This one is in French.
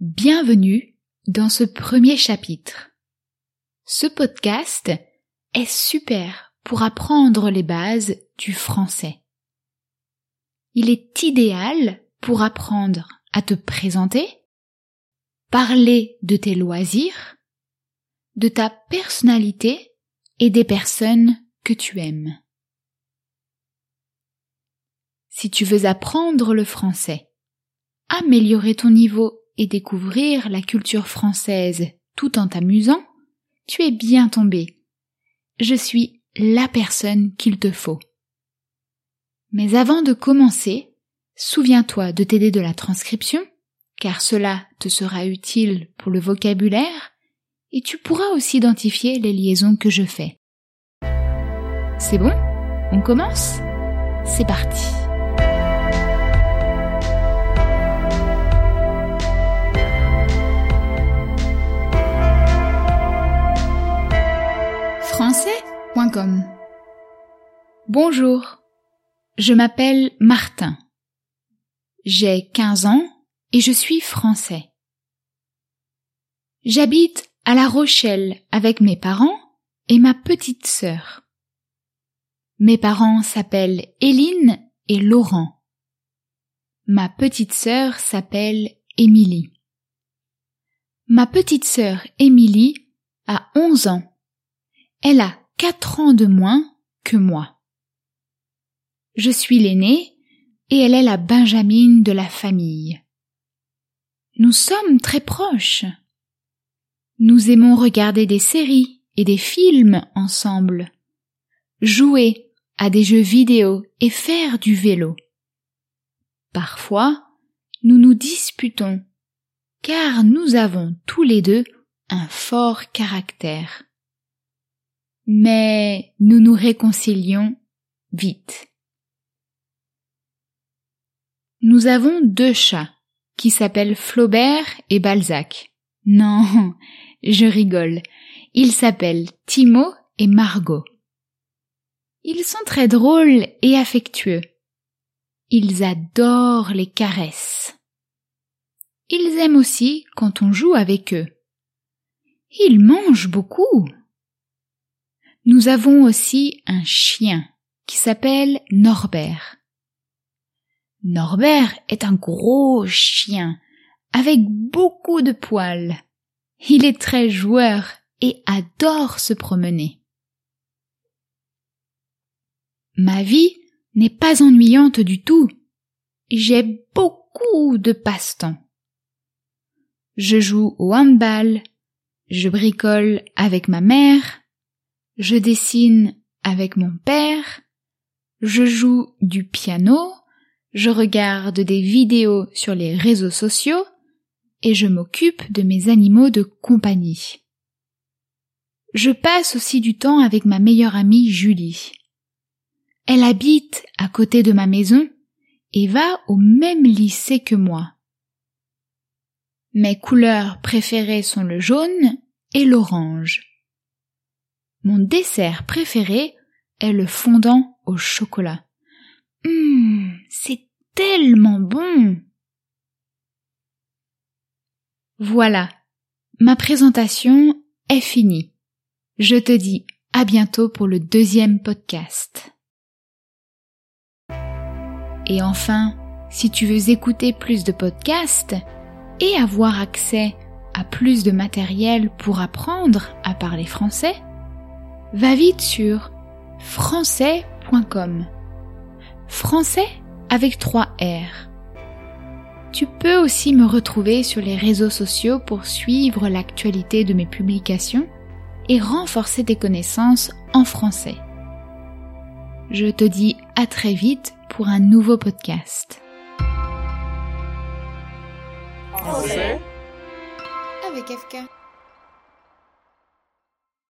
Bienvenue dans ce premier chapitre. Ce podcast est super pour apprendre les bases du français. Il est idéal pour apprendre à te présenter, parler de tes loisirs, de ta personnalité et des personnes que tu aimes. Si tu veux apprendre le français, améliorer ton niveau et découvrir la culture française tout en t'amusant, tu es bien tombé. Je suis la personne qu'il te faut. Mais avant de commencer, souviens-toi de t'aider de la transcription, car cela te sera utile pour le vocabulaire, et tu pourras aussi identifier les liaisons que je fais. C'est bon? On commence? C'est parti Bonjour, je m'appelle Martin. J'ai 15 ans et je suis français. J'habite à La Rochelle avec mes parents et ma petite sœur. Mes parents s'appellent Éline et Laurent. Ma petite sœur s'appelle Émilie. Ma petite sœur Émilie a 11 ans. Elle a 4 ans de moins que moi. Je suis l'aînée et elle est la Benjamine de la famille. Nous sommes très proches. Nous aimons regarder des séries et des films ensemble, jouer à des jeux vidéo et faire du vélo. Parfois, nous nous disputons, car nous avons tous les deux un fort caractère. Mais nous nous réconcilions vite. Nous avons deux chats qui s'appellent Flaubert et Balzac. Non, je rigole. Ils s'appellent Timo et Margot. Ils sont très drôles et affectueux. Ils adorent les caresses. Ils aiment aussi quand on joue avec eux. Ils mangent beaucoup. Nous avons aussi un chien qui s'appelle Norbert. Norbert est un gros chien avec beaucoup de poils. Il est très joueur et adore se promener. Ma vie n'est pas ennuyante du tout. J'ai beaucoup de passe-temps. Je joue au handball, je bricole avec ma mère, je dessine avec mon père, je joue du piano, je regarde des vidéos sur les réseaux sociaux et je m'occupe de mes animaux de compagnie. Je passe aussi du temps avec ma meilleure amie Julie. Elle habite à côté de ma maison et va au même lycée que moi. Mes couleurs préférées sont le jaune et l'orange. Mon dessert préféré est le fondant au chocolat. Hum, c'est tellement bon. Voilà, ma présentation est finie. Je te dis à bientôt pour le deuxième podcast. Et enfin, si tu veux écouter plus de podcasts et avoir accès à plus de matériel pour apprendre à parler français, va vite sur français.com. Français avec 3 R. Tu peux aussi me retrouver sur les réseaux sociaux pour suivre l'actualité de mes publications et renforcer tes connaissances en français. Je te dis à très vite pour un nouveau podcast. Français avec FK.